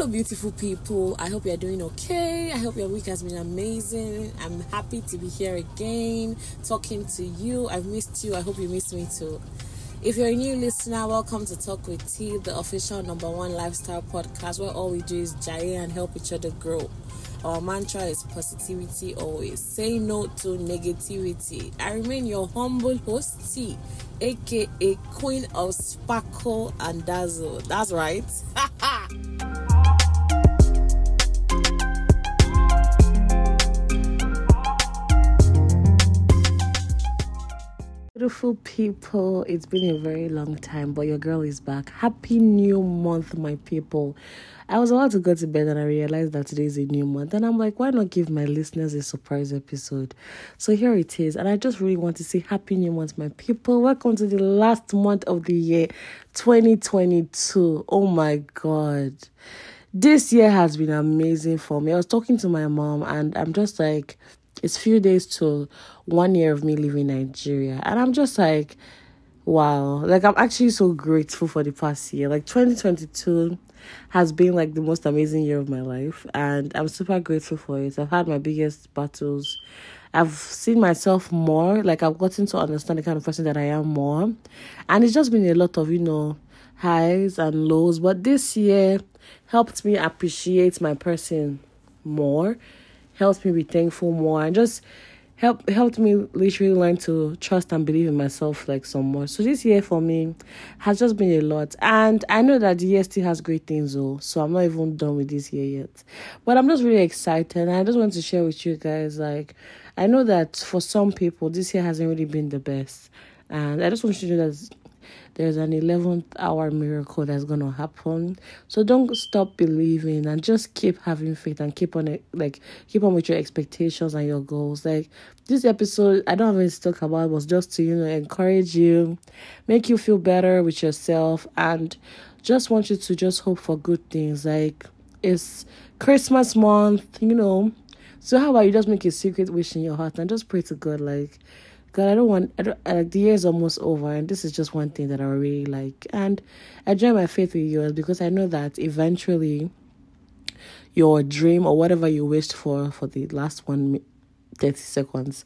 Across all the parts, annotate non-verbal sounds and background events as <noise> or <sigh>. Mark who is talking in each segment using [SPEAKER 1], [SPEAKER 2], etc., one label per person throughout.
[SPEAKER 1] Hello, beautiful people. I hope you're doing okay. I hope your week has been amazing. I'm happy to be here again, talking to you. I've missed you. I hope you missed me too. If you're a new listener, welcome to Talk with T, the official number one lifestyle podcast where all we do is jay and help each other grow. Our mantra is positivity always. Say no to negativity. I remain your humble host, T, aka Queen of Sparkle and Dazzle. That's right. <laughs> Beautiful people, it's been a very long time, but your girl is back. Happy new month, my people. I was about to go to bed and I realized that today is a new month, and I'm like, why not give my listeners a surprise episode? So here it is, and I just really want to say happy new month, my people. Welcome to the last month of the year 2022. Oh my god, this year has been amazing for me. I was talking to my mom, and I'm just like, it's few days to one year of me leaving Nigeria. And I'm just like, wow. Like I'm actually so grateful for the past year. Like 2022 has been like the most amazing year of my life and I'm super grateful for it. I've had my biggest battles. I've seen myself more, like I've gotten to understand the kind of person that I am more. And it's just been a lot of, you know, highs and lows. But this year helped me appreciate my person more helped me be thankful more and just help helped me literally learn to trust and believe in myself like some more. So this year for me has just been a lot. And I know that the year still has great things though. So I'm not even done with this year yet. But I'm just really excited and I just want to share with you guys like I know that for some people this year hasn't really been the best. And I just want you to know that there's an 11th hour miracle that's going to happen. So don't stop believing and just keep having faith and keep on it like keep on with your expectations and your goals. Like this episode i don't have anything to talk about. Was just to you know encourage you make you feel better with yourself and just want you to just hope for good things. Like it's christmas month you know. So how about you just make a secret wish in your heart and just pray to god like God, I don't want. I don't, uh, the year is almost over, and this is just one thing that I really like. And I join my faith with yours because I know that eventually, your dream or whatever you wished for for the last one 30 seconds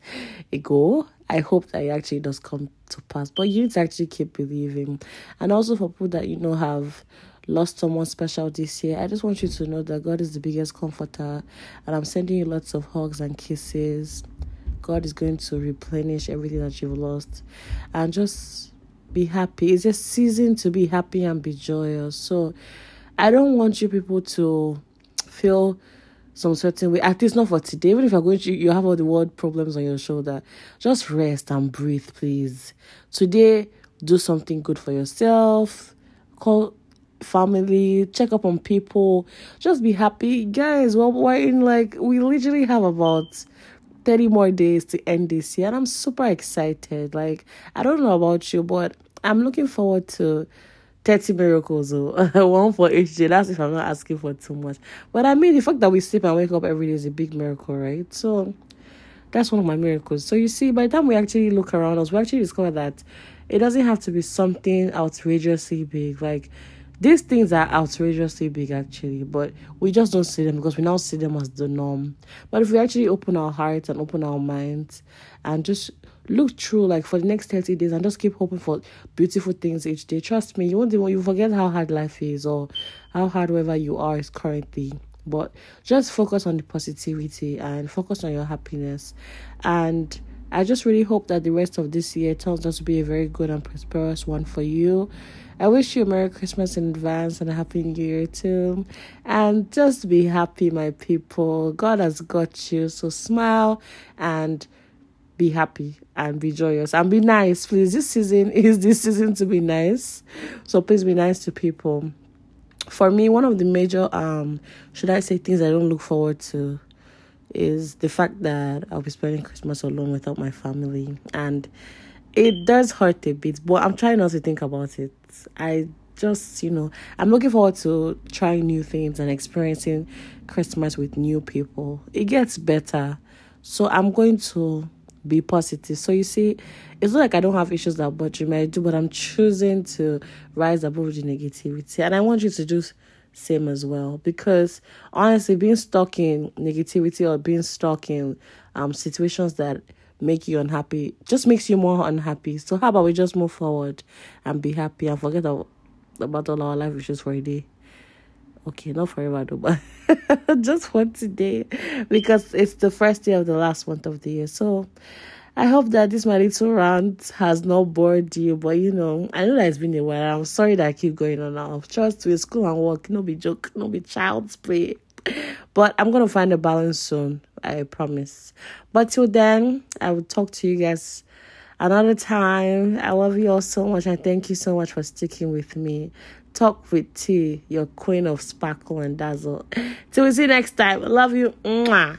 [SPEAKER 1] ago, I hope that it actually does come to pass. But you need to actually keep believing, and also for people that you know have lost someone special this year, I just want you to know that God is the biggest comforter, and I'm sending you lots of hugs and kisses God is going to replenish everything that you've lost and just be happy. It's a season to be happy and be joyous. So I don't want you people to feel some certain way. At least not for today. Even if you're going to you have all the world problems on your shoulder. Just rest and breathe, please. Today, do something good for yourself. Call family, check up on people, just be happy. Guys, well we're in like we literally have about 30 more days to end this year and I'm super excited. Like I don't know about you, but I'm looking forward to 30 miracles or oh. <laughs> one for each day. That's if I'm not asking for too much. But I mean the fact that we sleep and wake up every day is a big miracle, right? So that's one of my miracles. So you see, by the time we actually look around us, we actually discover that it doesn't have to be something outrageously big. Like these things are outrageously big, actually, but we just don't see them because we now see them as the norm. But if we actually open our hearts and open our minds and just look through, like for the next 30 days, and just keep hoping for beautiful things each day, trust me, you won't even you forget how hard life is or how hard wherever you are is currently. But just focus on the positivity and focus on your happiness and I just really hope that the rest of this year turns out to be a very good and prosperous one for you. I wish you a Merry Christmas in advance and a Happy New Year too. And just be happy, my people. God has got you. So smile and be happy and be joyous and be nice, please. This season <laughs> is this season to be nice. So please be nice to people. For me, one of the major um should I say things I don't look forward to is the fact that I'll be spending Christmas alone without my family. And it does hurt a bit, but I'm trying not to think about it. I just, you know, I'm looking forward to trying new things and experiencing Christmas with new people. It gets better. So I'm going to be positive. So you see, it's not like I don't have issues that bother me. I do, but I'm choosing to rise above the negativity. And I want you to just same as well. Because honestly, being stuck in negativity or being stuck in um situations that make you unhappy just makes you more unhappy. So how about we just move forward and be happy and forget about, all our life issues for a day. Okay, not forever though, but <laughs> just for today because it's the first day of the last month of the year. So I hope that this my little rant has not bored you, but you know, I know that it's been a while. I'm sorry that I keep going on now. Trust me, school and work, no be joke, no be child's play. But I'm gonna find a balance soon, I promise. But till then, I will talk to you guys another time. I love you all so much and thank you so much for sticking with me. Talk with T, your queen of sparkle and dazzle. Till we see you next time. Love you. Mwah.